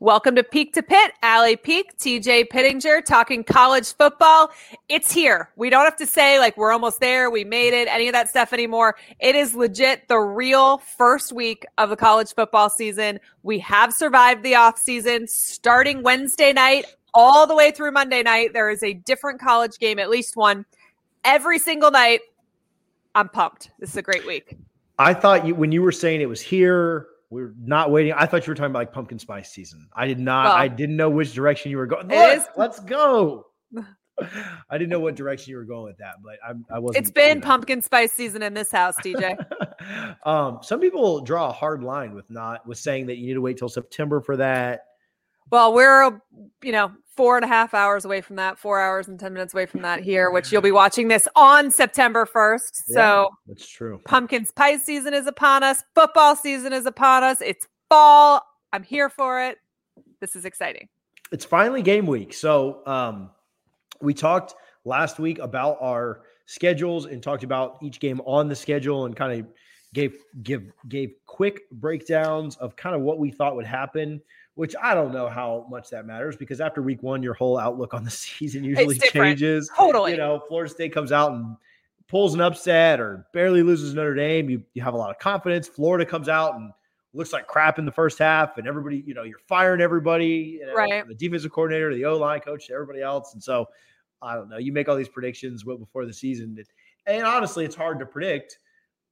Welcome to Peak to Pit, Allie Peak, TJ Pittinger talking college football. It's here. We don't have to say like we're almost there, we made it, any of that stuff anymore. It is legit the real first week of the college football season. We have survived the off season starting Wednesday night all the way through Monday night. There is a different college game, at least one every single night. I'm pumped. This is a great week. I thought you when you were saying it was here, we're not waiting. I thought you were talking about like pumpkin spice season. I did not. Well, I didn't know which direction you were going. Look, let's go. I didn't know what direction you were going with that, but I, I wasn't. It's been pumpkin spice season in this house, DJ. um, some people draw a hard line with not with saying that you need to wait till September for that. Well, we're you know four and a half hours away from that, four hours and ten minutes away from that here, which you'll be watching this on September first. Yeah, so that's true. Pumpkin spice season is upon us. Football season is upon us. It's fall. I'm here for it. This is exciting. It's finally game week. So um, we talked last week about our schedules and talked about each game on the schedule and kind of gave give gave quick breakdowns of kind of what we thought would happen which I don't know how much that matters because after week one, your whole outlook on the season usually changes. Totally. You know, Florida State comes out and pulls an upset or barely loses Notre Dame. You, you have a lot of confidence. Florida comes out and looks like crap in the first half, and everybody, you know, you're firing everybody, you know, right? The defensive coordinator, the O line coach, everybody else. And so I don't know. You make all these predictions before the season, and honestly, it's hard to predict.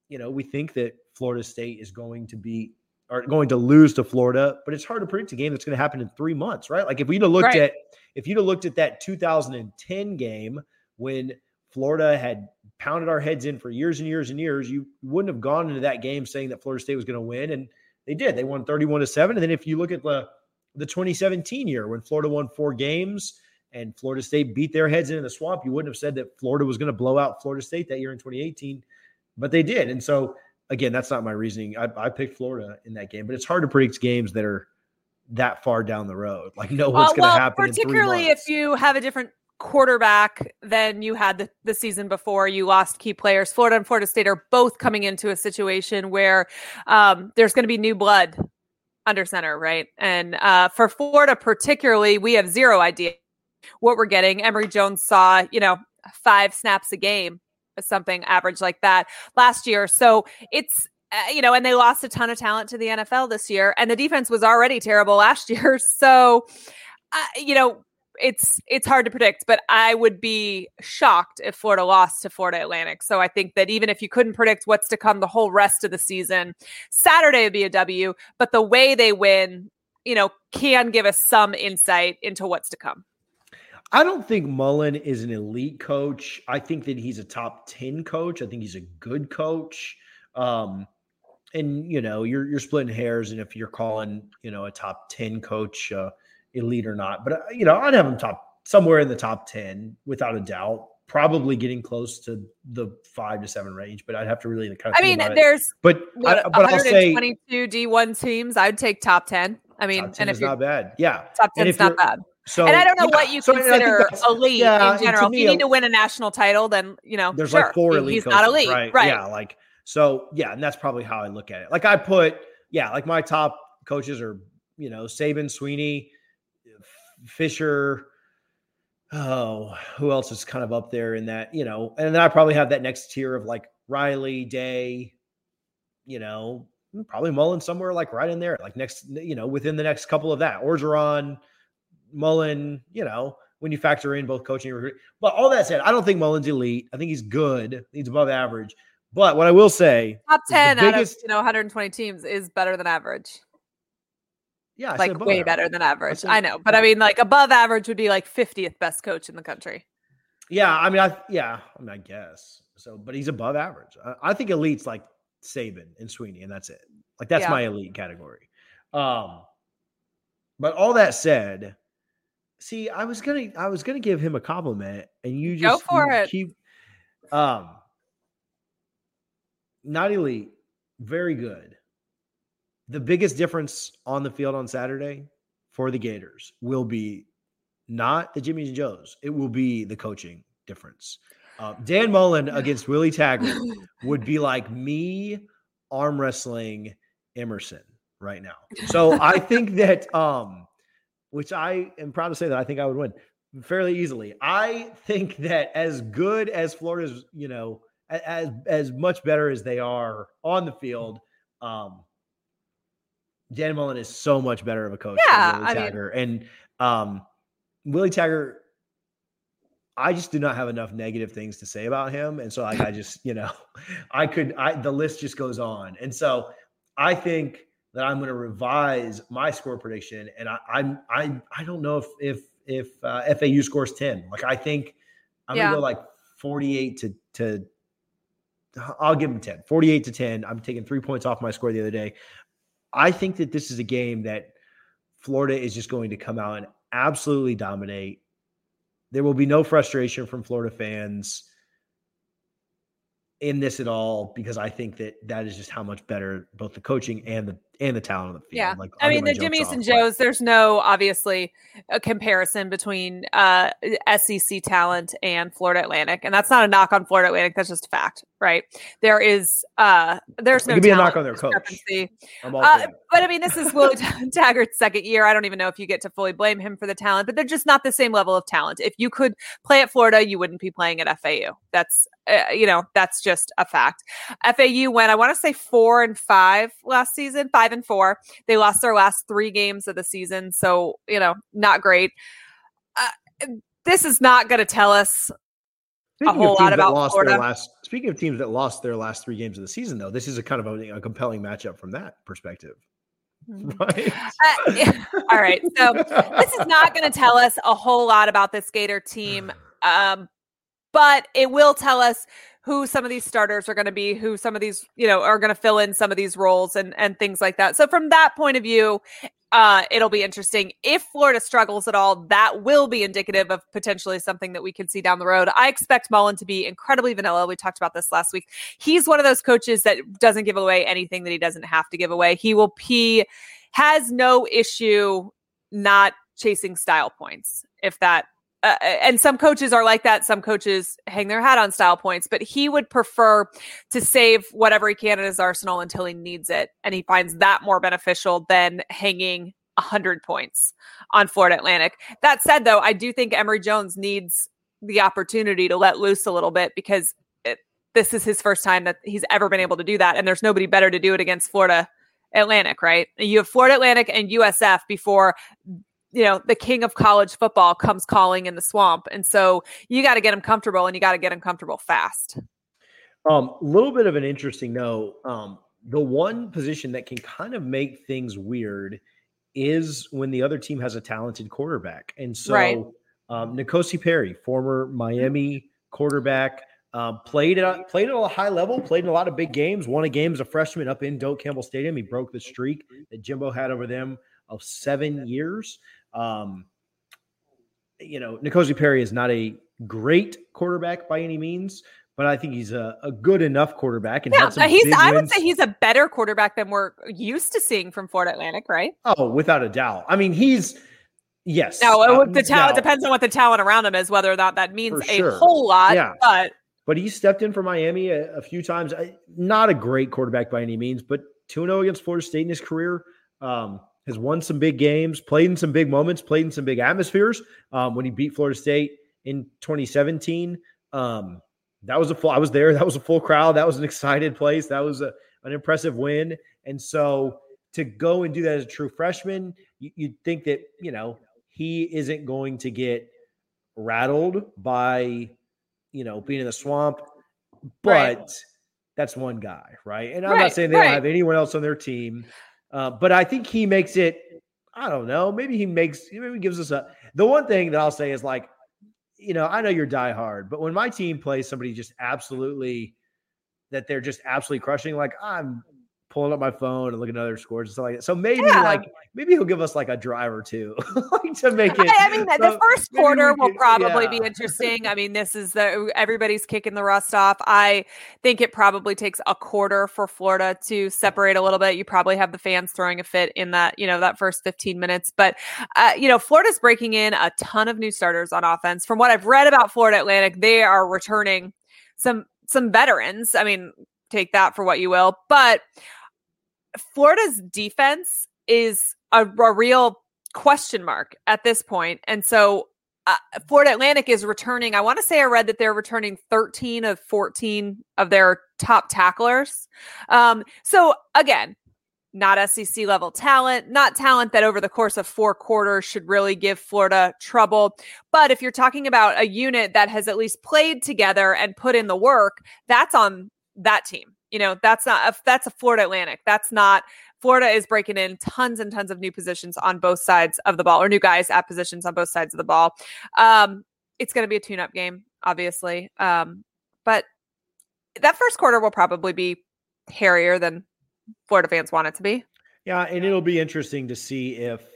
You know, we think that Florida State is going to be are going to lose to Florida, but it's hard to predict a game that's going to happen in three months, right? Like if you'd have looked right. at if you'd have looked at that 2010 game when Florida had pounded our heads in for years and years and years, you wouldn't have gone into that game saying that Florida State was going to win, and they did. They won 31 to seven. And then if you look at the the 2017 year when Florida won four games and Florida State beat their heads into the swamp, you wouldn't have said that Florida was going to blow out Florida State that year in 2018, but they did. And so again, that's not my reasoning. I, I picked Florida in that game, but it's hard to predict games that are that far down the road. Like know what's uh, going to happen. Particularly if you have a different quarterback than you had the, the season before. You lost key players. Florida and Florida State are both coming into a situation where um, there's going to be new blood under center, right? And uh, for Florida, particularly, we have zero idea what we're getting. Emory Jones saw, you know, five snaps a game something average like that last year. So it's uh, you know, and they lost a ton of talent to the NFL this year, and the defense was already terrible last year. So, uh, you know, it's it's hard to predict, but I would be shocked if Florida lost to Florida Atlantic. So I think that even if you couldn't predict what's to come the whole rest of the season, Saturday would be a W. But the way they win, you know, can give us some insight into what's to come. I don't think Mullen is an elite coach. I think that he's a top 10 coach. I think he's a good coach. Um, and you know, you're you're splitting hairs and if you're calling, you know, a top 10 coach uh, elite or not. But uh, you know, I'd have him top somewhere in the top 10 without a doubt. Probably getting close to the five to seven range, but I'd have to really kind of. I mean, there's it. but what, I, but I'll say 22 D1 teams. I'd take top 10. I mean, and if it's not bad, yeah, top 10 is not bad. So, and I don't know yeah, what you so consider elite yeah, in general. If you need to win a national title, then you know there's sure, like four elite. He's coaches, not elite, right? right? Yeah, like so. Yeah, and that's probably how I look at it. Like I put, yeah, like my top coaches are you know Saban, Sweeney, Fisher. Oh, who else is kind of up there in that? You know, and then I probably have that next tier of like Riley, Day, you know, probably Mullen somewhere like right in there, like next, you know, within the next couple of that. Orgeron, Mullen, you know, when you factor in both coaching and recruiting. But all that said, I don't think Mullen's elite. I think he's good. He's above average. But what I will say, top ten biggest, out of you know 120 teams is better than average. Yeah, I like way average. better than average. I, I know, but I mean, like above average would be like 50th best coach in the country. Yeah, I mean, I yeah, I mean, I guess so, but he's above average. I, I think elite's like Saban and Sweeney, and that's it. Like that's yeah. my elite category. Um, but all that said, see, I was gonna I was gonna give him a compliment, and you just go for it. Keep, um, not elite, very good. The biggest difference on the field on Saturday for the Gators will be not the Jimmys and Joes. It will be the coaching difference. Uh, Dan Mullen against Willie Taggart would be like me arm wrestling Emerson right now. So I think that, um, which I am proud to say that I think I would win fairly easily. I think that as good as Florida's, you know, as as much better as they are on the field, um, Dan Mullen is so much better of a coach yeah, than Willie Taggart. Mean, and um, Willie Taggart I just do not have enough negative things to say about him. And so like I just, you know, I could I the list just goes on. And so I think that I'm going to revise my score prediction. And I, I'm I I don't know if if if uh, FAU scores 10. Like I think I'm yeah. gonna go like 48 to to I'll give them 10, 48 to 10. I'm taking three points off my score the other day. I think that this is a game that Florida is just going to come out and absolutely dominate there will be no frustration from Florida fans in this at all because I think that that is just how much better both the coaching and the and the talent on the field. Yeah, like, I mean the Jimmys off, and Joes. There's no obviously a comparison between uh, SEC talent and Florida Atlantic, and that's not a knock on Florida Atlantic. That's just a fact, right? There is uh, there's no it could be a knock on their coach. Uh, but I mean, this is Will Taggart's second year. I don't even know if you get to fully blame him for the talent, but they're just not the same level of talent. If you could play at Florida, you wouldn't be playing at FAU. That's uh, you know that's just a fact. FAU went, I want to say four and five last season, five five and four. They lost their last three games of the season, so you know, not great. Uh, this is not going to tell us Speaking a whole lot about lost Florida. Their last, speaking of teams that lost their last three games of the season, though, this is a kind of a, a compelling matchup from that perspective. Hmm. Right. Uh, all right. So this is not going to tell us a whole lot about this Gator team, um, but it will tell us who some of these starters are going to be, who some of these, you know, are going to fill in some of these roles and and things like that. So from that point of view, uh, it'll be interesting. If Florida struggles at all, that will be indicative of potentially something that we can see down the road. I expect Mullen to be incredibly vanilla. We talked about this last week. He's one of those coaches that doesn't give away anything that he doesn't have to give away. He will he has no issue not chasing style points if that uh, and some coaches are like that. Some coaches hang their hat on style points, but he would prefer to save whatever he can in his arsenal until he needs it. And he finds that more beneficial than hanging 100 points on Florida Atlantic. That said, though, I do think Emory Jones needs the opportunity to let loose a little bit because it, this is his first time that he's ever been able to do that. And there's nobody better to do it against Florida Atlantic, right? You have Florida Atlantic and USF before you know the king of college football comes calling in the swamp and so you got to get him comfortable and you got to get him comfortable fast um a little bit of an interesting note um the one position that can kind of make things weird is when the other team has a talented quarterback and so right. um N'Kosi Perry former Miami quarterback um, played at played at a high level, played in a lot of big games. Won a game as a freshman up in Doak Campbell Stadium. He broke the streak that Jimbo had over them of seven years. Um, you know, N'Kosi Perry is not a great quarterback by any means, but I think he's a, a good enough quarterback. And yeah, he's. I would say he's a better quarterback than we're used to seeing from Florida Atlantic, right? Oh, without a doubt. I mean, he's yes. No, uh, the talent depends on what the talent around him is, whether or not that means a sure. whole lot. Yeah. but but he stepped in for Miami a, a few times. Not a great quarterback by any means, but 2 0 against Florida State in his career. Um, has won some big games, played in some big moments, played in some big atmospheres. Um, when he beat Florida State in 2017, um, that was a full. I was there. That was a full crowd. That was an excited place. That was a an impressive win. And so to go and do that as a true freshman, you, you'd think that, you know, he isn't going to get rattled by, you know, being in the swamp. But right. that's one guy, right? And I'm right, not saying they right. don't have anyone else on their team. Uh, but I think he makes it, I don't know, maybe he makes, maybe he gives us a, the one thing that I'll say is like, you know, I know you're die hard, but when my team plays somebody just absolutely that they're just absolutely crushing, like I'm pulling up my phone and looking at other scores and stuff like that. So maybe yeah. like maybe he'll give us like a drive or two like to make it. I, I mean, so the first quarter will probably yeah. be interesting. I mean, this is the everybody's kicking the rust off. I think it probably takes a quarter for Florida to separate a little bit. You probably have the fans throwing a fit in that you know that first 15 minutes, but uh, you know Florida's breaking in a ton of new starters on offense. From what I've read about Florida Atlantic, they are returning some some veterans. I mean, take that for what you will, but Florida's defense is a, a real question mark at this point. And so uh, Florida Atlantic is returning. I want to say I read that they're returning 13 of 14 of their top tacklers. Um, so again, not SEC level talent, not talent that over the course of four quarters should really give Florida trouble. But if you're talking about a unit that has at least played together and put in the work, that's on that team. You know, that's not a, that's a Florida Atlantic. That's not Florida is breaking in tons and tons of new positions on both sides of the ball, or new guys at positions on both sides of the ball. Um, it's going to be a tune-up game, obviously, um, but that first quarter will probably be hairier than Florida fans want it to be. Yeah, and it'll be interesting to see if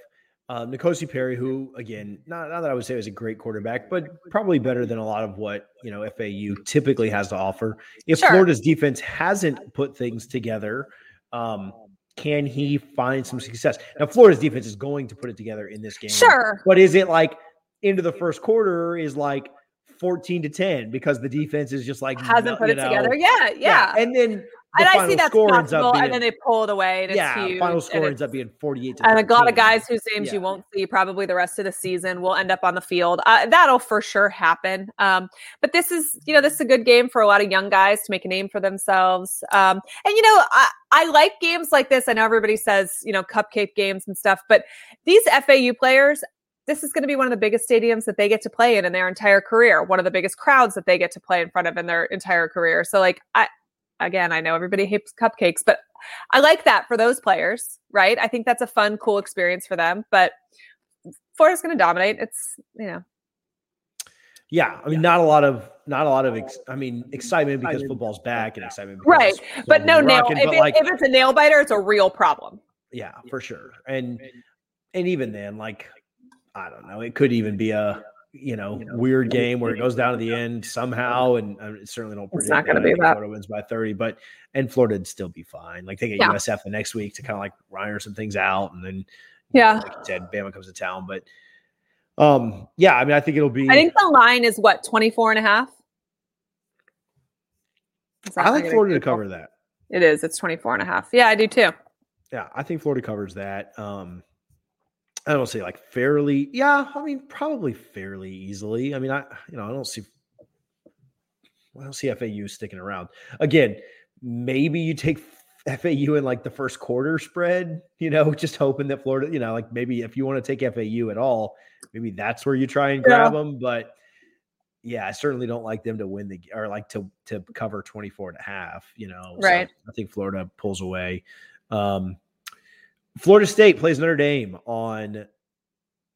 um, N'Kosi Perry, who again, not, not that I would say was a great quarterback, but probably better than a lot of what you know FAU typically has to offer. If sure. Florida's defense hasn't put things together, um, can he find some success? Now, Florida's defense is going to put it together in this game. Sure, but is it like into the first quarter is like 14 to 10 because the defense is just like hasn't put it know, together. Yeah, yeah, yeah. And then and I see that's possible, being, and then they pull it away. And yeah, huge, final score ends up being forty-eight. and a lot of guys whose names yeah. you won't see probably the rest of the season will end up on the field. Uh, that'll for sure happen. Um, but this is, you know, this is a good game for a lot of young guys to make a name for themselves. Um, and you know, I, I like games like this. I know everybody says, you know, cupcake games and stuff, but these FAU players, this is going to be one of the biggest stadiums that they get to play in in their entire career one of the biggest crowds that they get to play in front of in their entire career so like i again, I know everybody hates cupcakes, but I like that for those players, right? I think that's a fun, cool experience for them. But Florida's going to dominate. It's you know. Yeah, I mean, not a lot of not a lot of ex- I mean excitement because football's back and excitement, right? But no nail. Rocking, if, it, like, if it's a nail biter, it's a real problem. Yeah, for sure. And and even then, like I don't know, it could even be a you know, weird game where it goes down to the end somehow, and I certainly don't. It's not going to be that. Florida wins by thirty, but and Florida'd still be fine. Like they get yeah. USF the next week to kind of like iron some things out, and then yeah, know, like you said, Bama comes to town. But um, yeah, I mean, I think it'll be. I think the line is what 24 and a half. I like Florida to cover that. It is. It's 24 and a half. Yeah, I do too. Yeah, I think Florida covers that. Um, I don't say like fairly. Yeah, I mean probably fairly easily. I mean, I you know I don't see I don't see FAU sticking around. Again, maybe you take FAU in like the first quarter spread, you know, just hoping that Florida, you know, like maybe if you want to take FAU at all, maybe that's where you try and grab yeah. them. But yeah, I certainly don't like them to win the or like to to cover 24 and a half, you know. Right. So I think Florida pulls away. Um, Florida State plays Notre Dame on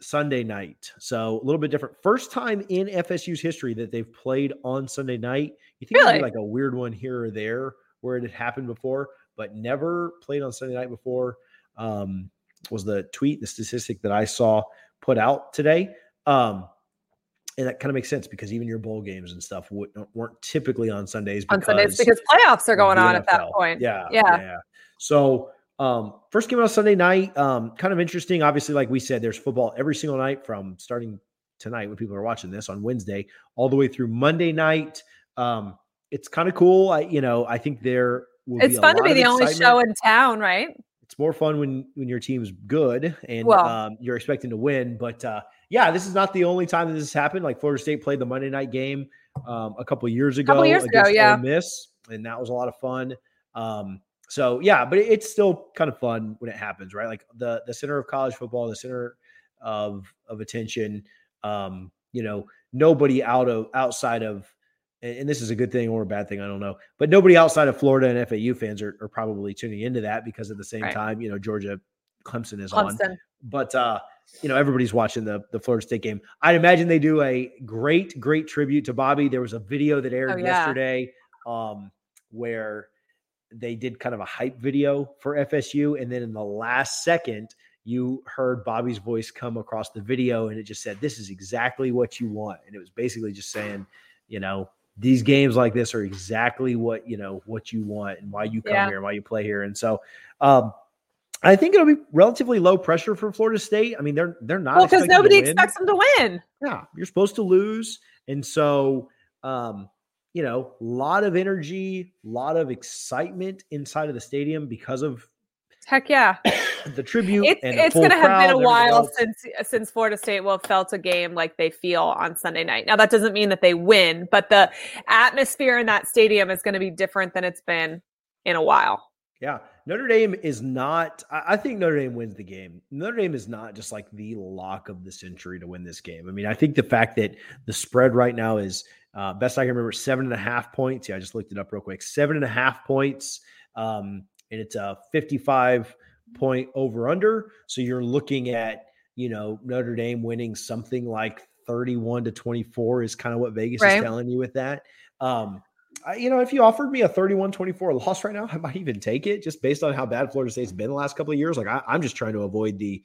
Sunday night. So a little bit different. First time in FSU's history that they've played on Sunday night. You think really? like a weird one here or there where it had happened before, but never played on Sunday night before. Um, was the tweet, the statistic that I saw put out today. Um, and that kind of makes sense because even your bowl games and stuff weren't typically on Sundays. on Sundays because playoffs are going on at that point. Yeah, yeah, yeah. So um, first game on Sunday night, um, kind of interesting. Obviously, like we said, there's football every single night from starting tonight when people are watching this on Wednesday all the way through Monday night. Um, it's kind of cool. I, you know, I think there it's fun to be the only show in town, right? It's more fun when when your team's good and well, um, you're expecting to win. But uh, yeah, this is not the only time that this has happened. Like Florida State played the Monday night game um, a couple years ago. Couple years ago, yeah. Miss, and that was a lot of fun. Um, so yeah, but it's still kind of fun when it happens, right? Like the the center of college football, the center of of attention. Um, you know, nobody out of outside of and this is a good thing or a bad thing, I don't know. But nobody outside of Florida and FAU fans are, are probably tuning into that because at the same right. time, you know, Georgia Clemson is Clemson. on. But uh, you know, everybody's watching the the Florida State game. I'd imagine they do a great, great tribute to Bobby. There was a video that aired oh, yeah. yesterday um, where they did kind of a hype video for FSU, and then in the last second, you heard Bobby's voice come across the video, and it just said, "This is exactly what you want," and it was basically just saying, you know, these games like this are exactly what you know what you want and why you come yeah. here and why you play here, and so. Um, I think it'll be relatively low pressure for Florida State. I mean, they're they're not well because nobody expects them to win. Yeah, you're supposed to lose, and so um, you know, a lot of energy, a lot of excitement inside of the stadium because of heck yeah the tribute. It's, it's going to have been a while since since Florida State will have felt a game like they feel on Sunday night. Now that doesn't mean that they win, but the atmosphere in that stadium is going to be different than it's been in a while. Yeah. Notre Dame is not, I think Notre Dame wins the game. Notre Dame is not just like the lock of the century to win this game. I mean, I think the fact that the spread right now is uh, best I can remember, seven and a half points. Yeah, I just looked it up real quick. Seven and a half points. Um, and it's a 55 point over under. So you're looking at, you know, Notre Dame winning something like 31 to 24 is kind of what Vegas right. is telling you with that. Um, you know, if you offered me a 31 24 loss right now, I might even take it just based on how bad Florida State's been the last couple of years. Like, I, am just trying to avoid the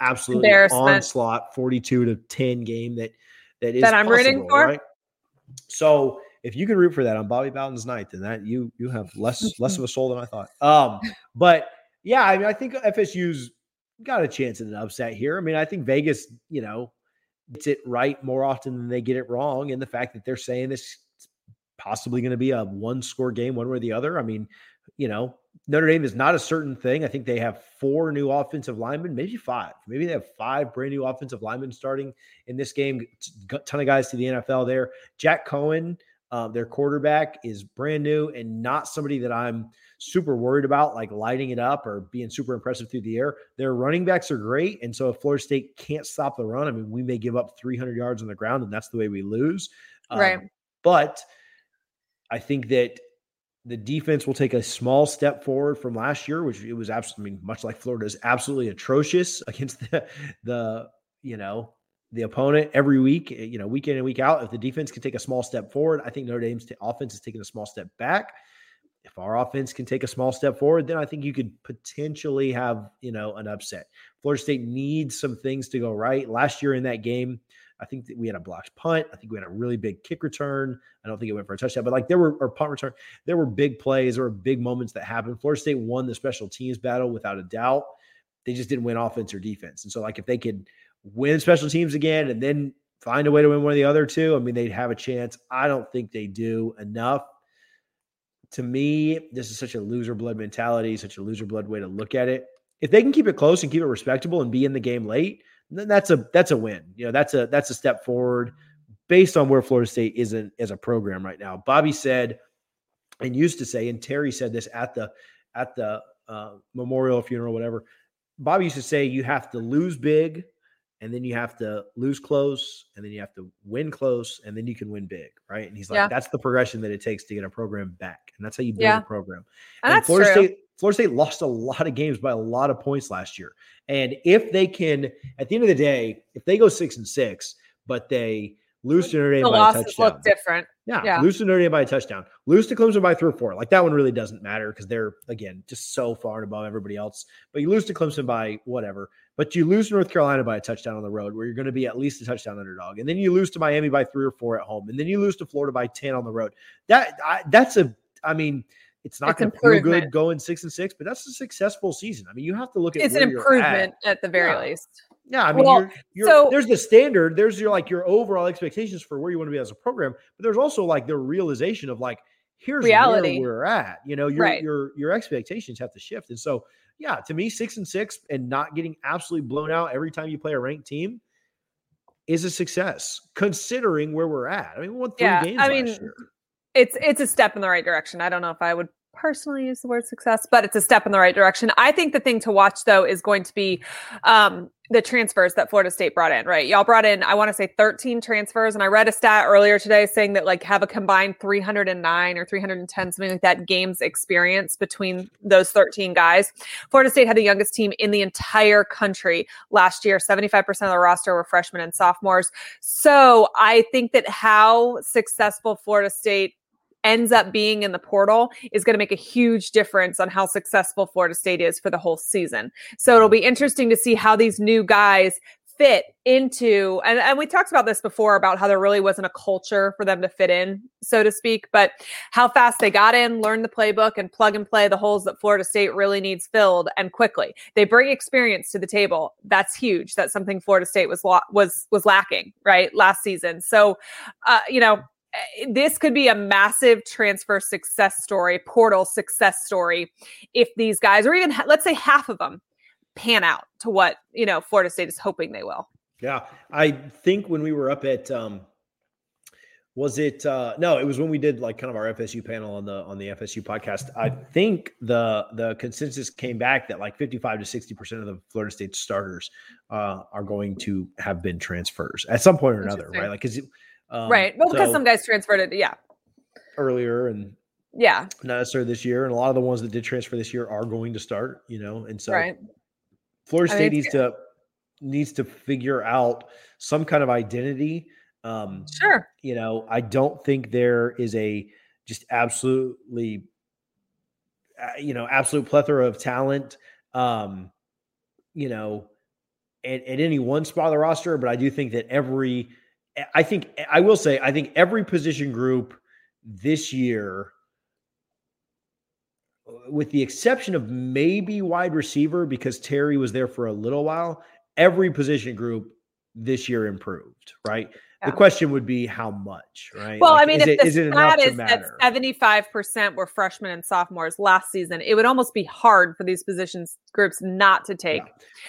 absolute onslaught 42 to 10 game that that is that I'm possible, rooting for. Right? So if you can root for that on Bobby Bowden's night, then that you you have less less of a soul than I thought. Um, but yeah, I mean, I think FSU's got a chance at an upset here. I mean, I think Vegas, you know, gets it right more often than they get it wrong, and the fact that they're saying this possibly going to be a one score game, one way or the other. I mean, you know, Notre Dame is not a certain thing. I think they have four new offensive linemen, maybe five. Maybe they have five brand new offensive linemen starting in this game. Ton of guys to the NFL there. Jack Coan, uh, their quarterback, is brand new and not somebody that I'm super worried about, like lighting it up or being super impressive through the air. Their running backs are great. And so if Florida State can't stop the run, I mean, we may give up 300 yards on the ground, and that's the way we lose. Right. Um, but I think that the defense will take a small step forward from last year, which it was absolutely, I mean, much like Florida is absolutely atrocious against the, the, you know, the opponent every week, eh, you know, week in and week out. If the defense can take a small step forward, I think Notre Dame's t- offense is taking a small step back. If our offense can take a small step forward, then I think you could potentially have, you know, an upset. Florida State needs some things to go right. Last year in that game, I think that we had a blocked punt. I think we had a really big kick return. I don't think it went for a touchdown, but like there were or punt return, there were big plays, there were big moments that happened. Florida State won the special teams battle without a doubt. They just didn't win offense or defense. And so, like, if they could win special teams again and then find a way to win one of the other two, I mean, they'd have a chance. I don't think they do enough. To me, this is such a loser blood mentality, such a loser blood way to look at it. If they can keep it close and keep it respectable and be in the game late, that's a that's a win. You know, that's a that's a step forward based on where Florida State isn't as a program right now. Bobby said and used to say, and Terry said this at the at the uh, memorial funeral, whatever. Bobby used to say you have to lose big, and then you have to lose close, and then you have to win close, and then you can win big, right? And he's like, yeah. that's the progression that it takes to get a program back, and that's how you build yeah. a program. And, and Florida true. State Florida State lost a lot of games by a lot of points last year. And if they can, at the end of the day, if they go six and six, but they lose to Notre Dame the by a touchdown, look different. Yeah, yeah, lose to Notre Dame by a touchdown, lose to Clemson by three or four. Like that one really doesn't matter because they're again just so far and above everybody else. But you lose to Clemson by whatever. But you lose to North Carolina by a touchdown on the road, where you're going to be at least a touchdown underdog, and then you lose to Miami by three or four at home, and then you lose to Florida by ten on the road. That I, that's a, I mean it's not going to feel good going six and six, but that's a successful season. I mean, you have to look at it's an improvement at. at. the very yeah. least. Yeah, I mean, well, you're, you're, so, there's the standard. There's your like your overall expectations for where you want to be as a program, but there's also like the realization of like here's reality where we're at. You know, your right. your your expectations have to shift, and so yeah, to me, six and six and not getting absolutely blown out every time you play a ranked team is a success considering where we're at. I mean, we won three yeah, games I mean, year. It's it's a step in the right direction. I don't know if I would personally use the word success, but it's a step in the right direction. I think the thing to watch though is going to be um, the transfers that Florida State brought in, right? Y'all brought in, I want to say 13 transfers. And I read a stat earlier today saying that like have a combined 309 or 310, something like that games experience between those 13 guys. Florida State had the youngest team in the entire country last year. 75% of the roster were freshmen and sophomores. So I think that how successful Florida State ends up being in the portal is going to make a huge difference on how successful Florida State is for the whole season. So it'll be interesting to see how these new guys fit into and, and we talked about this before about how there really wasn't a culture for them to fit in so to speak but how fast they got in learned the playbook and plug and play the holes that florida state really needs filled and quickly. They bring experience to the table. That's huge that's something florida state was was was lacking right last season. So uh, you know this could be a massive transfer success story, portal success story, if these guys, or even let's say half of them, pan out to what you know Florida State is hoping they will. Yeah, I think when we were up at, um, was it? Uh, no, it was when we did like kind of our FSU panel on the on the FSU podcast. I think the the consensus came back that like fifty five to sixty percent of the Florida State starters uh, are going to have been transfers at some point or another, right? Like because um, right. Well, because so some guys transferred it, yeah, earlier and yeah, not necessarily this year. And a lot of the ones that did transfer this year are going to start, you know, and so right. Florida State I mean, needs to needs to figure out some kind of identity. Um, sure. You know, I don't think there is a just absolutely, uh, you know, absolute plethora of talent. Um, you know, at, at any one spot of the roster, but I do think that every I think I will say I think every position group this year, with the exception of maybe wide receiver because Terry was there for a little while, every position group this year improved. Right. Yeah. The question would be how much, right? Well, like, I mean, if it, the is stat is that seventy-five percent were freshmen and sophomores last season, it would almost be hard for these positions groups not to take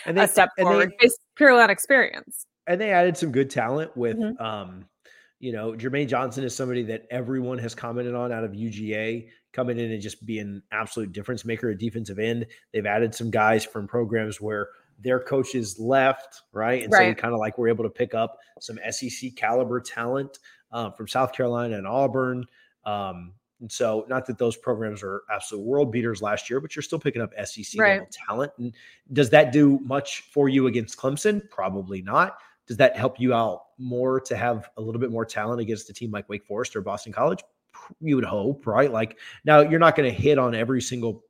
yeah. they, a step forward they, based purely on experience and they added some good talent with mm-hmm. um, you know, Jermaine Johnson is somebody that everyone has commented on out of UGA coming in and just being an absolute difference maker at defensive end. They've added some guys from programs where their coaches left, right? And right. so we kind of like we're able to pick up some SEC caliber talent um, from South Carolina and Auburn. Um, and so, not that those programs are absolute world beaters last year, but you're still picking up SEC right. level talent. And does that do much for you against Clemson? Probably not. Does that help you out more to have a little bit more talent against a team like Wake Forest or Boston College? You would hope, right? Like now you're not going to hit on every single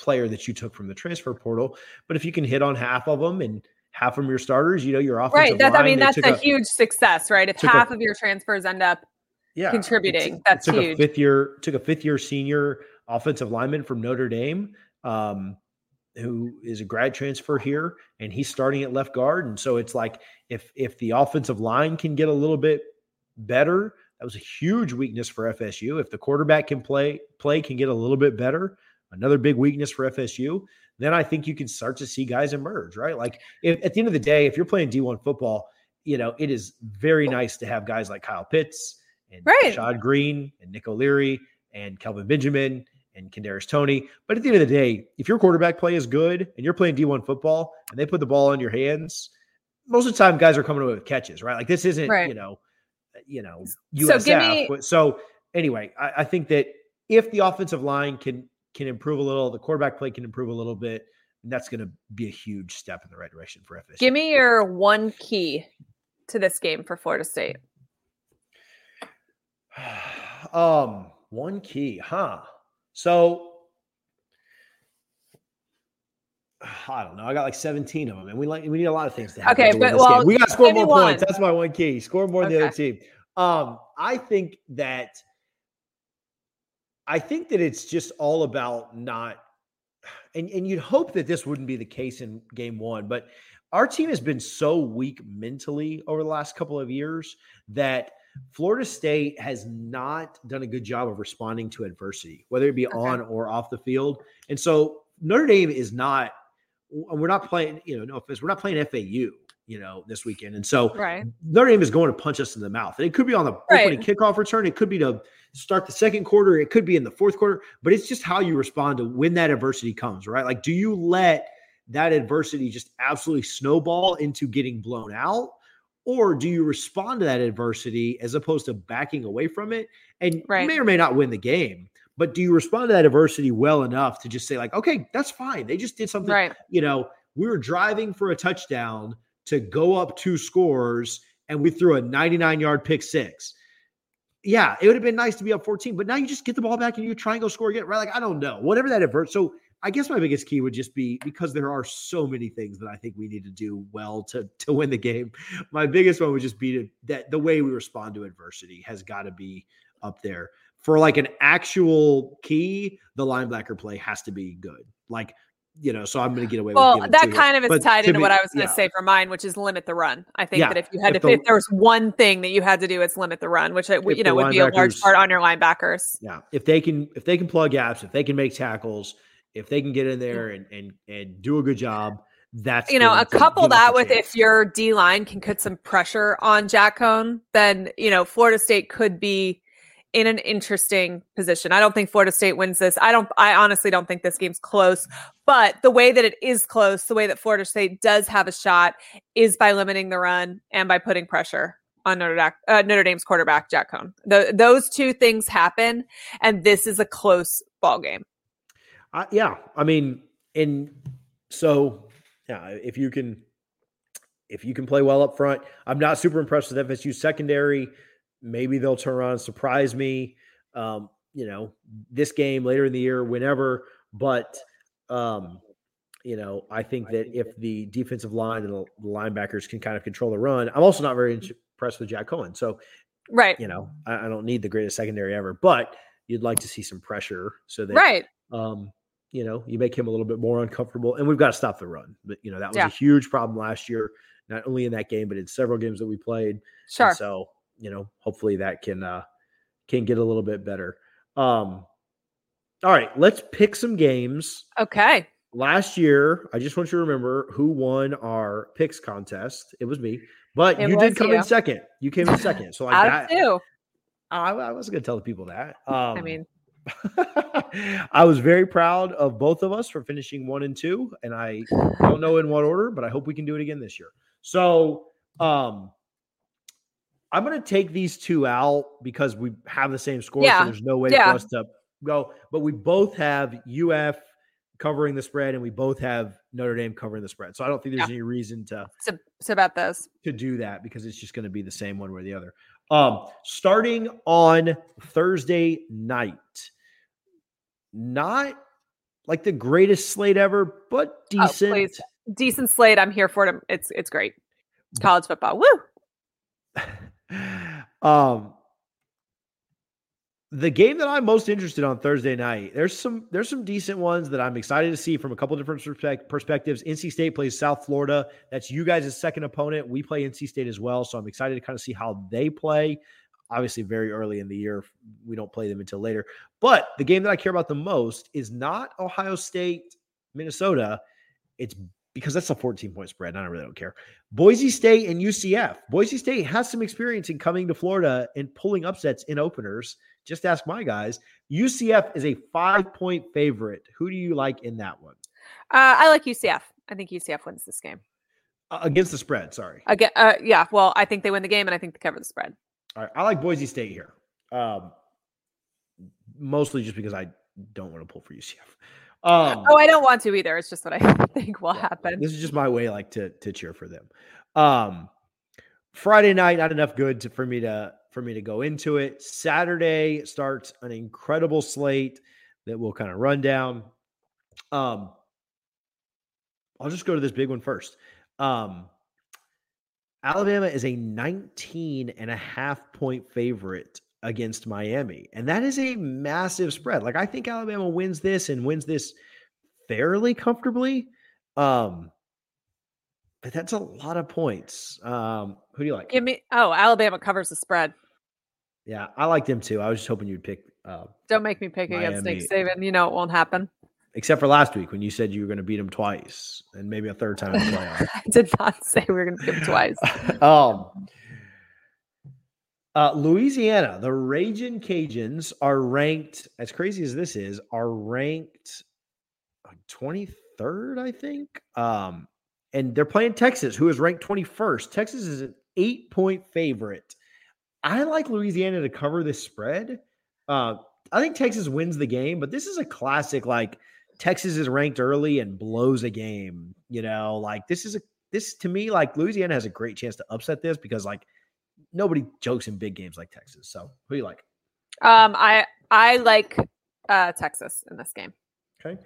player that you took from the transfer portal, but if you can hit on half of them and half from your starters, you know, your offensive right. That's, line, I mean, that's a, a, huge success, right? If half a, of your transfers end up yeah, contributing, that's took huge. A fifth year took a fifth year senior offensive lineman from Notre Dame. Um, who is a grad transfer here and he's starting at left guard. And so it's like if if the offensive line can get a little bit better that was a huge weakness for FSU if the quarterback can play play can get a little bit better another big weakness for FSU then I think you can start to see guys emerge right? Like if, at the end of the day if you're playing D1 football you know it is very nice to have guys like Kyle Pitts and right. Shad Green and Nick O'Leary and Kelvin Benjamin and Kadarius Toney. But at the end of the day, if your quarterback play is good and you're playing D1 football and they put the ball in your hands, most of the time guys are coming away with catches, right? Like this isn't, right. you know, you know, USF. So, me- so anyway, I, I, think that if the offensive line can can improve a little, the quarterback play can improve a little bit, and that's going to be a huge step in the right direction for FSU. Give me your one key to this game for Florida State. um, one key, huh? So I don't know. I got like 17 of them, and we like we need a lot of things to happen. Okay, but well, game. we got to score more points. That's my one key. Score more than okay. the other team. Um, I think that I think that it's just all about not and, and you'd hope that this wouldn't be the case in game one, but our team has been so weak mentally over the last couple of years that Florida State has not done a good job of responding to adversity, whether it be okay. on or off the field. And so Notre Dame is not, we're not playing, you know, no offense, we're not playing FAU, you know, this weekend. And so Right. Notre Dame is going to punch us in the mouth. And it could be on the opening Right. kickoff return. It could be to start the second quarter. It could be in the fourth quarter. But it's just how you respond to when that adversity comes, right? Like, do you let that adversity just absolutely snowball into getting blown out? Or do you respond to that adversity as opposed to backing away from it? And you may or may not win the game, but do you respond to that adversity well enough to just say, like, okay, that's fine. They just did something Right. you know, we were driving for a touchdown to go up two scores and we threw a 99 yard pick six. Yeah, it would have been nice to be up 14, but now you just get the ball back and you try and go score again, right? Like, I don't know, whatever that advert. So I guess my biggest key would just be because there are so many things that I think we need to do well to to win the game. My biggest one would just be to, that the way we respond to adversity has got to be up there. For like an actual key, the linebacker play has to be good. Like you know, so I'm going to get away with Well, giving that kind of is But tied into me- what I was going to yeah. say for mine, which is limit the run. I think Yeah, that if you had if to, the- if there was one thing that you had to do, it's limit the run, which uh, you know would be a large part on your linebackers. Yeah, if they can, if they can plug gaps, if they can make tackles, if they can get in there and and and do a good job, that's you know, a couple that with chance. if your D line can put some pressure on Jack Coan, then you know Florida State could be in an interesting position. I don't think Florida State wins this. I don't. I honestly don't think this game's close. But the way that it is close, the way that Florida State does have a shot, is by limiting the run and by putting pressure on Notre, Dame, uh, Notre Dame's quarterback Jack Coan. Tho- those two things happen, and this is a close ball game. I, yeah, I mean, and so yeah, if you can, if you can play well up front, I'm not super impressed with FSU secondary. Maybe they'll turn around and surprise me. Um, you know, this game later in the year, whenever. But um, you know, I think that if the defensive line and the linebackers can kind of control the run, I'm also not very impressed with Jack Coan. So Right. you know, I, I don't need the greatest secondary ever, but you'd like to see some pressure so that Right. um, you know, you make him a little bit more uncomfortable. And we've got to stop the run. But you know, that was Yeah. a huge problem last year, not only in that game, but in several games that we played. And Sure. so, you know, hopefully that can uh can get a little bit better. Um all right, let's pick some games. Okay. Last year, I just want you to remember who won our picks contest. It was me, but It you did come you. in second. You came in second. So like Out that, of two. I, I wasn't going to tell the people that. Um, I mean, I was very proud of both of us for finishing one and two, and I don't know in what order, but I hope we can do it again this year. So, um, I'm going to take these two out because we have the same score. Yeah. So there's no way Yeah. for us to go, but we both have UF covering the spread, and we both have Notre Dame covering the spread. So I don't think there's any reason to so, so about those. to do that because it's just going to be the same one way or the other. Um, starting on Thursday night, not like the greatest slate ever, but Oh, decent. please. Decent slate. I'm here for it. It's it's great. College football. Woo. um, the game that I'm most interested on Thursday night, there's some there's some decent ones that I'm excited to see from a couple different perspec- perspectives. NC State plays South Florida. That's you guys' second opponent. We play NC State as well, so I'm excited to kind of see how they play. Obviously, very early in the year, we don't play them until later. But the game that I care about the most is not Ohio State, Minnesota. It's because that's a 14 point spread. and I really don't care. Boise State and UCF. Boise State has some experience in coming to Florida and pulling upsets in openers. Just ask my guys. UCF is a five point favorite. Who do you like in that one? Uh, I like UCF. I think UCF wins this game. Uh, against the spread, sorry. Again, uh, yeah. Well, I think they win the game, and I think they cover the spread. All right. I like Boise State here. Um, mostly just because I don't want to pull for UCF. Um, Oh, I don't want to either. It's just what I think will Yeah, happen. This is just my way, like to to cheer for them. Um, Friday night, not enough good to, for me to for me to go into it. Saturday starts an incredible slate that we'll kind of run down. Um, I'll just go to this big one first. Um, Alabama is a 19 and a half point favorite against Miami. And that is a massive spread. Like I think Alabama wins this and wins this fairly comfortably. Um but that's a lot of points. Um who do you like? Give me. Oh, Alabama covers the spread. Yeah, I like them too. I was just hoping you'd pick uh Don't make me pick against Nick Miami. Saban. You know it won't happen. Except for last week when you said you were going to beat them twice and maybe a third time in the playoffs. I did not say we were going to beat them twice. um, uh, Louisiana, the Raging Cajuns are ranked, as crazy as this is, are ranked 23rd, I think. Um, and they're playing Texas, who is ranked 21st. Texas is an eight point favorite. I like Louisiana to cover this spread. Uh, I think Texas wins the game, but this is a classic. Like Texas is ranked early and blows a game. You know, like this is a this to me like Louisiana has a great chance to upset this because like nobody jokes in big games like Texas. So who do you like? Um, I I like uh, Texas in this game. Okay.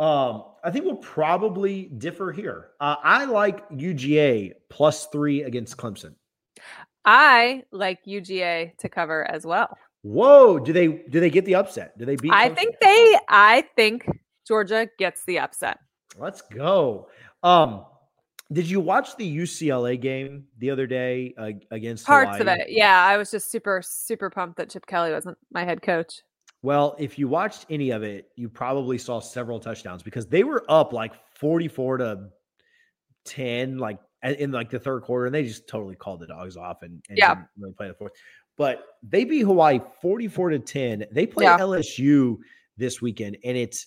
Um, I think we'll probably differ here. Uh, I like UGA plus three against Clemson. I like UGA to cover as well. Whoa! Do they do they get the upset? Do they beat? I think they. I think Georgia gets the upset. Let's go. Um, did you watch the UCLA game the other day uh, against parts Hawaii? of it? Yeah, I was just super super pumped that Chip Kelly wasn't my head coach. Well, if you watched any of it, you probably saw several touchdowns because they were up like forty-four to ten, like in like the third quarter, and they just totally called the dogs off and, and yeah. didn't really play the fourth. But they beat Hawaii 44 to 10. They play yeah. LSU this weekend, and it's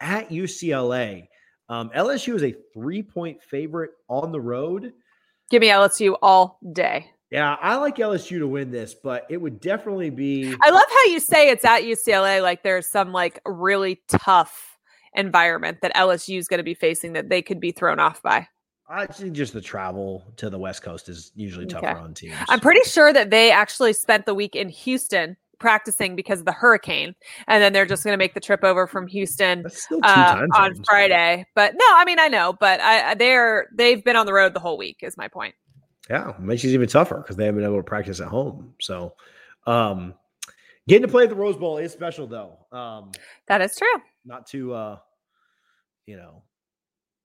at UCLA. Um, LSU is a three point favorite on the road. Give me LSU all day. Yeah, I like LSU to win this, but it would definitely be. I love how you say it's at UCLA. Like there's some like really tough environment that LSU is going to be facing that they could be thrown off by. I think just the travel to the West Coast is usually tougher okay. on teams. I'm pretty sure that they actually spent the week in Houston practicing because of the hurricane, and then they're just going to make the trip over from Houston uh, on Friday. But no, I mean I know, but I, they're they've been on the road the whole week. Is my point. Yeah, makes it even tougher because they haven't been able to practice at home. So, um, getting to play at the Rose Bowl is special, though. Um, that is true. Not to, uh, you know,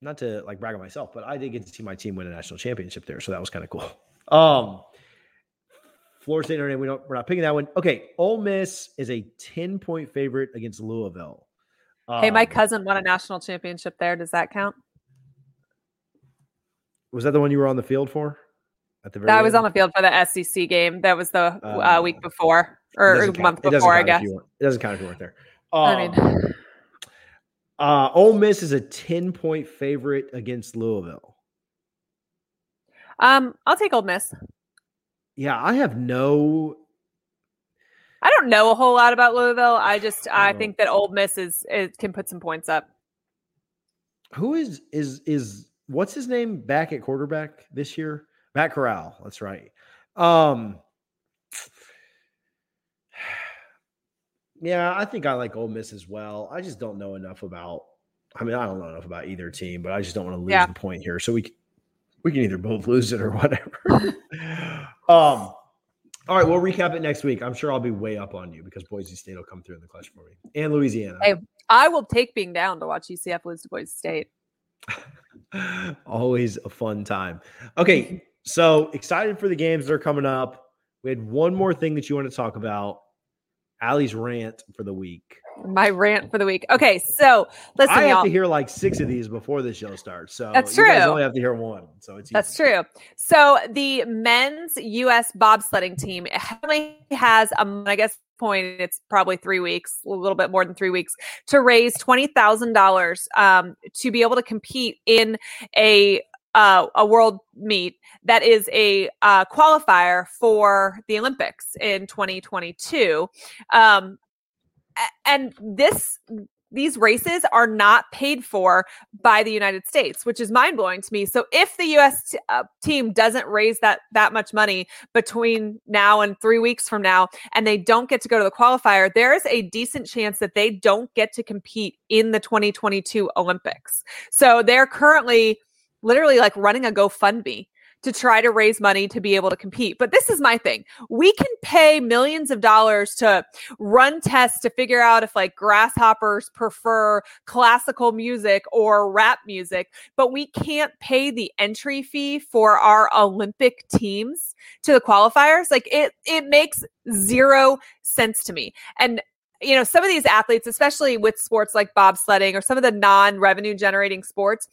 not to like brag on myself, but I did get to see my team win a national championship there, so that was kind of cool. Um, Florida State Notre Dame, we don't, we're not picking that one. Okay, Ole Miss is a ten point favorite against Louisville. Um, hey, my um, cousin won a national championship there. Does that count? Was that the one you were on the field for? At the very I was on the field for the SEC game. That was the uh, week um, before or month before, I guess. It doesn't count if you weren't there. Um, I mean, uh, Ole Miss is a 10 point favorite against Louisville. Um, I'll take Ole Miss. Yeah, I have no. I don't know a whole lot about Louisville. I just I think that Ole Miss is, is can put some points up. Who is is is what's his name back at quarterback this year? Matt Corral. That's right. Um, yeah, I think I like Ole Miss as well. I just don't know enough about. I mean, I don't know enough about either team, but I just don't want to lose yeah. the point here. So we we can either both lose it or whatever. um. All right, we'll recap it next week. I'm sure I'll be way up on you because Boise State will come through in the clutch for me and Louisiana. Hey, I will take being down to watch UCF lose to Boise State. Always a fun time. Okay, so excited for the games that are coming up. We had one more thing that you want to talk about. Ali's rant for the week. My rant for the week. Okay, so listen, I have y'all. to hear like six of these before the show starts. So that's true. I only have to hear one, so it's easy. that's true. So the men's U.S. bobsledding team only has, um, I guess, point it's probably three weeks, a little bit more than three weeks, to raise twenty thousand um, dollars to be able to compete in a uh, a world meet that is a uh, qualifier for the Olympics in 2022. Um, and this these races are not paid for by the United States, which is mind blowing to me. So if the U.S. T- uh, team doesn't raise that that much money between now and three weeks from now, and they don't get to go to the qualifier, there is a decent chance that they don't get to compete in the 2022 Olympics. So they're currently literally like running a GoFundMe to try to raise money to be able to compete. But this is my thing. We can pay millions of dollars to run tests to figure out if like grasshoppers prefer classical music or rap music, but we can't pay the entry fee for our Olympic teams to the qualifiers. Like it it makes zero sense to me. And you know, some of these athletes, especially with sports like bobsledding or some of the non revenue generating sports,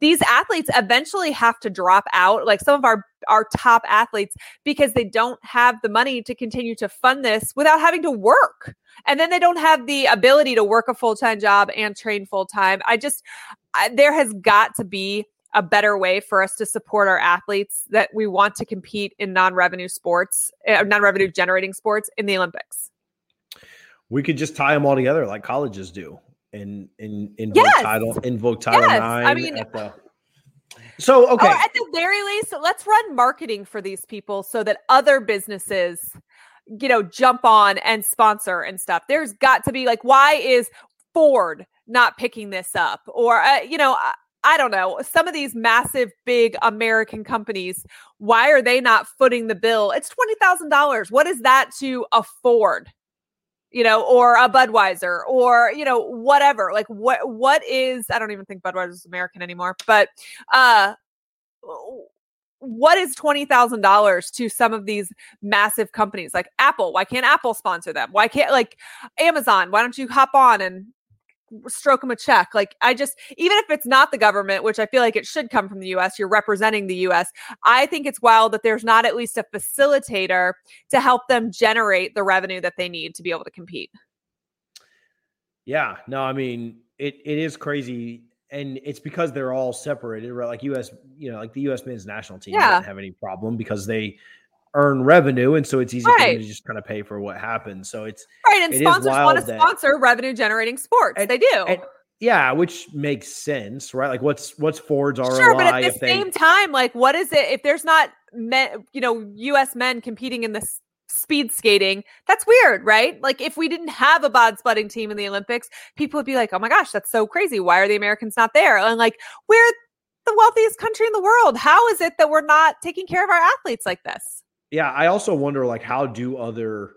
these athletes eventually have to drop out, like some of our, our top athletes, because they don't have the money to continue to fund this without having to work. And then they don't have the ability to work a full time job and train full time. I just, I, there has got to be a better way for us to support our athletes that we want to compete in non-revenue sports, uh, non-revenue generating sports in the Olympics. We could just tie them all together like colleges do, and in invoke yes. title invoke title yes. nine. I mean, the... so okay. Or at the very least, let's run marketing for these people so that other businesses, you know, jump on and sponsor and stuff. There's got to be like, why is Ford not picking this up, or uh, you know? I don't know, some of these massive, big American companies, why are they not footing the bill? It's $20,000. What is that to a Ford? You know, or a Budweiser or, you know, whatever. Like what what is I don't even think Budweiser is American anymore, but uh what is $20,000 to some of these massive companies like Apple? Why can't Apple sponsor them? Why can't like Amazon? Why don't you hop on and stroke them a check. Like I just even if it's not the government, which I feel like it should come from the US, you're representing the US. I think it's wild that there's not at least a facilitator to help them generate the revenue that they need to be able to compete. Yeah, no, I mean, it it is crazy and it's because they're all separated, right? Like US, you know, like the US men's national team yeah. doesn't have any problem because they earn revenue, and so it's easy right. for them to just kind of pay for what happens. So it's right, and sponsors want to that, sponsor revenue generating sports. And, they do. And, yeah, which makes sense, right? Like, what's what's Ford's ROI? Sure, but at the same they... time, like, what is it if there's not men, you know, U.S. men competing in this speed skating? That's weird, right? Like, if we didn't have a bobsledding team in the Olympics, people would be like, "Oh my gosh, that's so crazy! Why are the Americans not there?" And like, we're the wealthiest country in the world. How is it that we're not taking care of our athletes like this? Yeah, I also wonder like how do other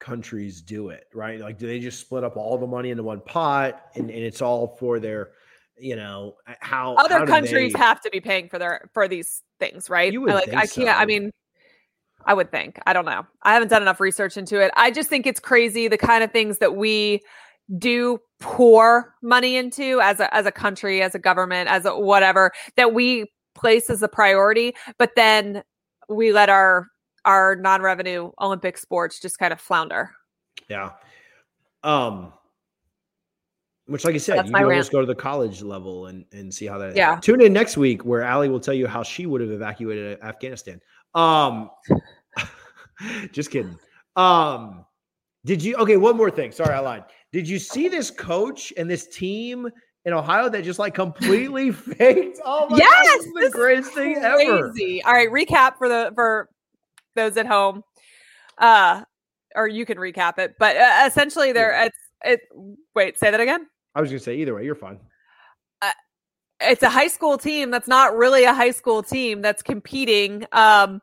countries do it, right? Like do they just split up all the money into one pot and, and it's all for their you know how other how countries they... have to be paying for their for these things, right? You would like I can't so. I mean I would think. I don't know. I haven't done enough research into it. I just think it's crazy the kind of things that we do pour money into as a as a country, as a government, as a whatever that we place as a priority, but then we let our our non-revenue Olympic sports just kind of flounder. Yeah. Um which like I said, you can almost go to the college level and, and see how that yeah. Tune in next week where Ali will tell you how she would have evacuated Afghanistan. Um just kidding. Um did you okay, one more thing. Sorry, I lied. Did you see this coach and this team in Ohio that just like completely faked? Oh my yes, God, this is the greatest thing ever. All right, recap for the for those at home. Uh, or you can recap it, but uh, essentially, there it's it. Wait, say that again. I was going to say either way, you're fine. Uh, it's a high school team that's not really a high school team that's competing um,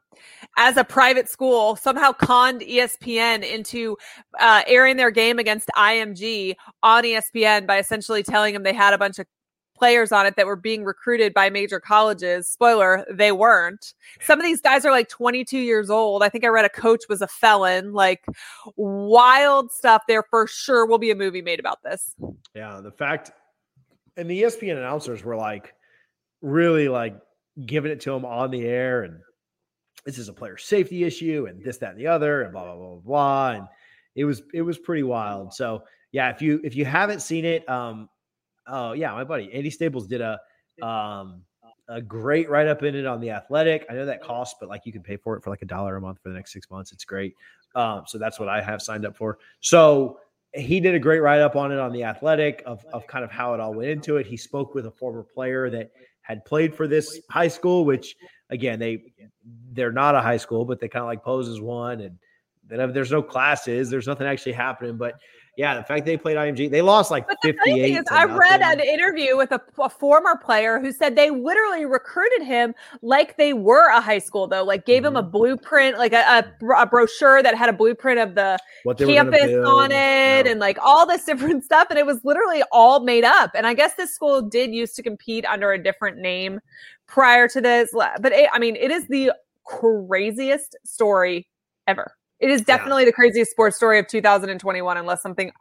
as a private school. Somehow conned ESPN into uh, airing their game against IMG on ESPN by essentially telling them they had a bunch of players on it that were being recruited by major colleges. Spoiler, they weren't. Some of these guys are like 22 years old. I think I read a coach was a felon. Like wild stuff. There for sure will be a movie made about this. Yeah, the fact and the ESPN announcers were like really like giving it to him on the air and this is a player safety issue and this that and the other and blah blah blah blah and it was it was pretty wild. So yeah, if you if you haven't seen it, um, Oh yeah, my buddy Andy Staples did a um a great write up in it on the Athletic. I know that costs, but like you can pay for it for like a dollar a month for the next six months. It's great. Um, so that's what I have signed up for. So he did a great write up on it on the Athletic of of kind of how it all went into it. He spoke with a former player that had played for this high school, which again they they're not a high school, but they kind of like pose as one, and then there's no classes, there's nothing actually happening, but yeah, the fact they played IMG, they lost like but 58. Is, I read an interview with a, a, former player who said they literally recruited him like they were a high school, though, like gave mm-hmm. him a mm-hmm. blueprint, like a, a, a, brochure that had a blueprint of the campus on it and like all this different stuff. And it was literally all made up. And I guess this school did used to compete under a different name prior to this. But it, I mean, it is the craziest story ever. It is definitely yeah. the craziest sports story of 2021, unless something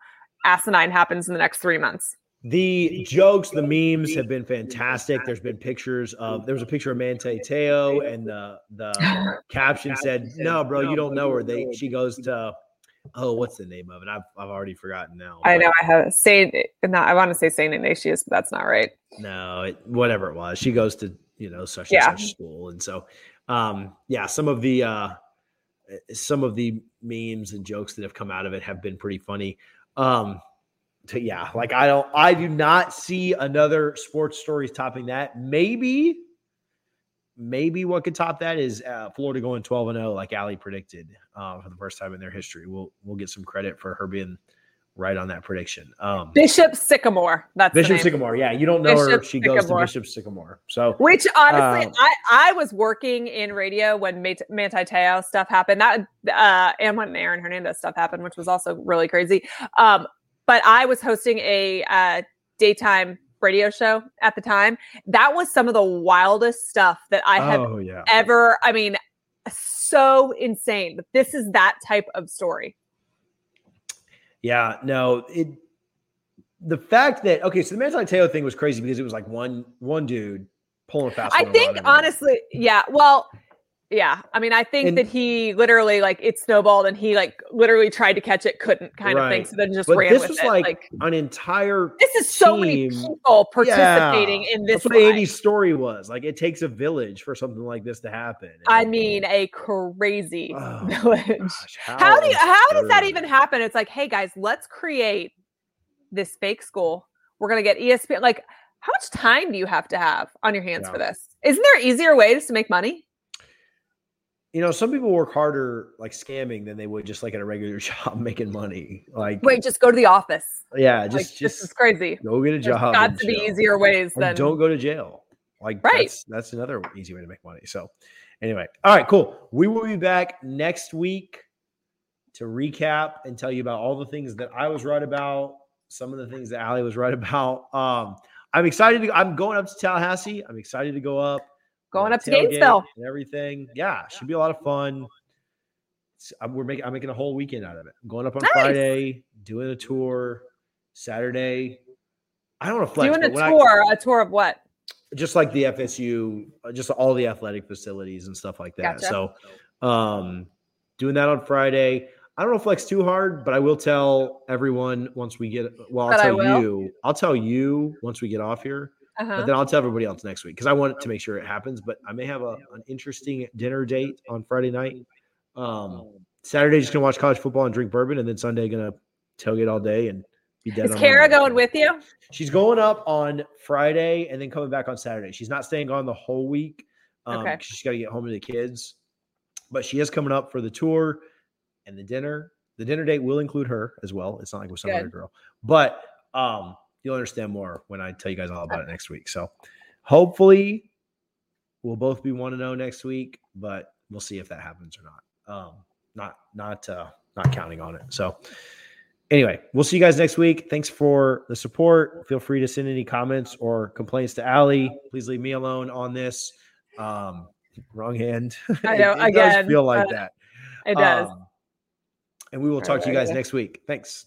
asinine happens in the next three months. The jokes, the memes have been fantastic. There's been pictures of there was a picture of Manti Te'o, and the the caption said, "No, bro, you don't know her." They she goes to oh, what's the name of it? I've I've already forgotten now. I know I have Saint. Not I want to say Saint Ignatius, but that's not right. No, it, whatever it was. She goes to you know such and such school, and so um yeah, some of the uh some of the memes and jokes that have come out of it have been pretty funny. Um to, yeah, like I don't, I do not see another sports stories topping that. Maybe, maybe what could top that is uh, Florida going 12 and 0, like Ali predicted uh, for the first time in their history. We'll we'll get some credit for her being right on that prediction. Um, Bishop Sycamore. That's Bishop Sycamore. Yeah, you don't know Bishop her. She Sycamore. goes to Bishop Sycamore. So, which honestly, um, I I was working in radio when Manti Te'o stuff happened. That uh, and when Aaron Hernandez stuff happened, which was also really crazy. Um, but I was hosting a uh, daytime radio show at the time. That was some of the wildest stuff that I have oh, yeah. ever. I mean, so insane. But this is that type of story. Yeah, no, it the fact that okay, so the Manti Te'o thing was crazy because it was like one one dude pulling fast. I think honestly, yeah. Well, yeah. I mean, I think and, that he literally like it snowballed and he like literally tried to catch it, couldn't kind right. of thing. So then just but ran this with was it. Like, like an entire This is so team. many people participating yeah. in this. That's what Andy's story was. Like it takes a village for something like this to happen. And I mean a crazy oh, village. Gosh, how, how do you, how does that even happen? It's like, hey guys, let's create this fake school. We're gonna get ESPN like how much time do you have to have on your hands yeah. for this? Isn't there easier ways to make money? You know, some people work harder like scamming than they would just like at a regular job making money. Like wait, just go to the office. Yeah, just like, just this is crazy. Go get a job. There's got to be easier ways or than don't go to jail. Like right. That's, that's another easy way to make money. So anyway, all right, cool. We will be back next week to recap and tell you about all the things that I was right about, some of the things that Ali was right about. Um, I'm excited to. I'm going up to Tallahassee. I'm excited to go up going up to Gainesville and everything. Yeah, should be a lot of fun. I'm, we're making I'm making a whole weekend out of it. I'm going up on nice. Friday, doing a tour. Saturday, I don't want to flex. Doing a tour, I, a tour of what? Just like the FSU, uh, just all the athletic facilities and stuff like that. Gotcha. So, um, doing that on Friday. I don't know if flex too hard, but I will tell everyone once we get. Well, I'll tell you. I'll tell you once we get off here uh-huh. But then I'll tell everybody else next week because I want to make sure it happens. But I may have a, an interesting dinner date on Friday night. Um, Saturday, just gonna watch college football and drink bourbon, and then Sunday gonna tailgate all day and be dead. Is Kara going with you? She's going up on Friday and then coming back on Saturday. She's not staying on the whole week. Um, okay. She's got to get home to the kids, but she is coming up for the tour and the dinner. The dinner date will include her as well. It's not like with some Good. other girl, but um, you'll understand more when I tell you guys all about it next week. So hopefully we'll both be one to know next week, but we'll see if that happens or not. Um, not not uh, not counting on it. So anyway, we'll see you guys next week. Thanks for the support. Feel free to send any comments or complaints to Ali. Please leave me alone on this. Um, wrong hand. I know. it, it again, does feel like that. It does. Um, and we will talk right, to you guys next week. Thanks.